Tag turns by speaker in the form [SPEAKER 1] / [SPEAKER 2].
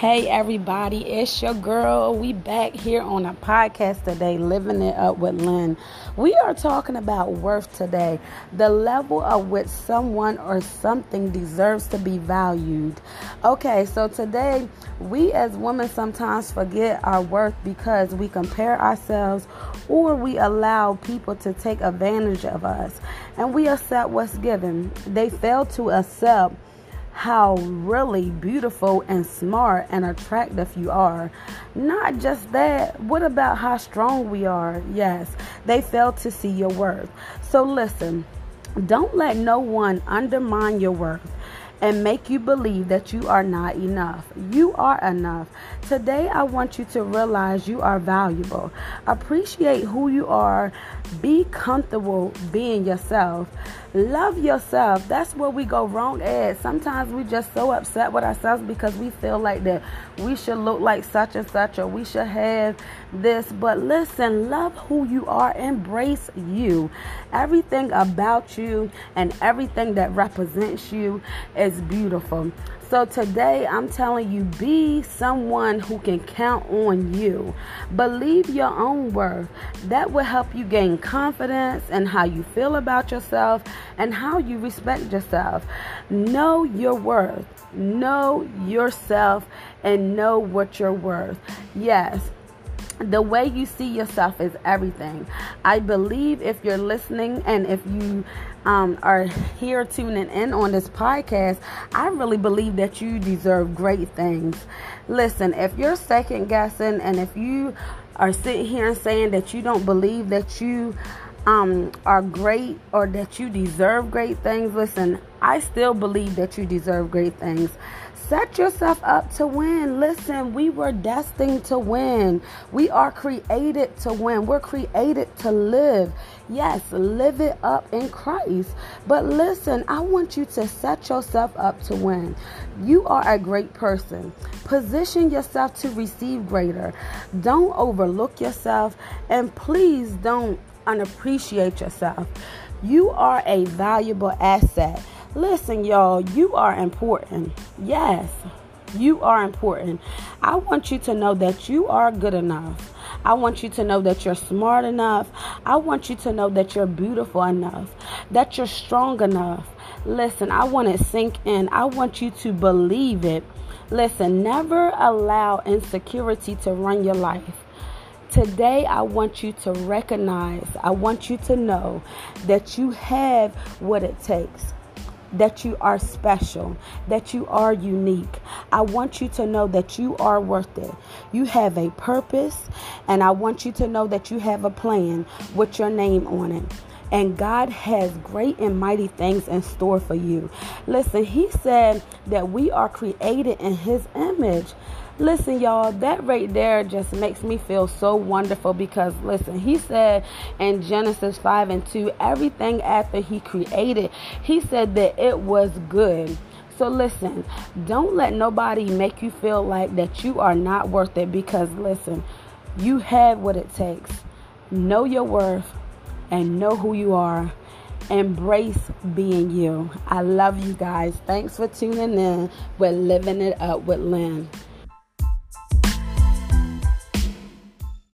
[SPEAKER 1] Hey everybody, it's your girl. We back here on a podcast today, living it up with Lynn. We are talking about worth today, the level of which someone or something deserves to be valued. Okay, so today we as women sometimes forget our worth because we compare ourselves or we allow people to take advantage of us and we accept what's given. They fail to accept how really beautiful and smart and attractive you are. Not just that, what about how strong we are? Yes, they fail to see your worth. So listen, don't let no one undermine your worth and make you believe that you are not enough. You are enough. Today, I want you to realize you are valuable. Appreciate who you are. Be comfortable being yourself. Love yourself. That's where we go wrong at. Sometimes we just so upset with ourselves because we feel like that we should look like such and such or we should have this. But listen, love who you are. Embrace you. Everything about you and everything that represents you is beautiful. So today I'm telling you be someone who can count on you. Believe your own worth. That will help you gain confidence in how you feel about yourself and how you respect yourself. Know your worth. Know yourself and know what you're worth. Yes, the way you see yourself is everything. I believe if you're listening and if you um, are here tuning in on this podcast, I really believe that you deserve great things. Listen, if you're second guessing and if you are sitting here and saying that you don't believe that you um, are great or that you deserve great things, listen, I still believe that you deserve great things. Set yourself up to win. Listen, we were destined to win. We are created to win. We're created to live. Yes, live it up in Christ. But listen, I want you to set yourself up to win. You are a great person. Position yourself to receive greater. Don't overlook yourself and please don't unappreciate yourself. You are a valuable asset. Listen, y'all, you are important. Yes, you are important. I want you to know that you are good enough. I want you to know that you're smart enough. I want you to know that you're beautiful enough, that you're strong enough. Listen, I want it sink in. I want you to believe it. Listen, never allow insecurity to run your life. Today, I want you to recognize, I want you to know that you have what it takes that you are special, that you are unique. I want you to know that you are worth it. You have a purpose, and I want you to know that you have a plan with your name on it. And God has great and mighty things in store for you. Listen, He said that we are created in His image. Listen, y'all, that right there just makes me feel so wonderful because, listen, he said in Genesis 5 and 2, everything after he created, he said that it was good. So listen, don't let nobody make you feel like that you are not worth it because, listen, you have what it takes. Know your worth and know who you are. Embrace being you. I love you guys. Thanks for tuning in. We're living it up with Lynn.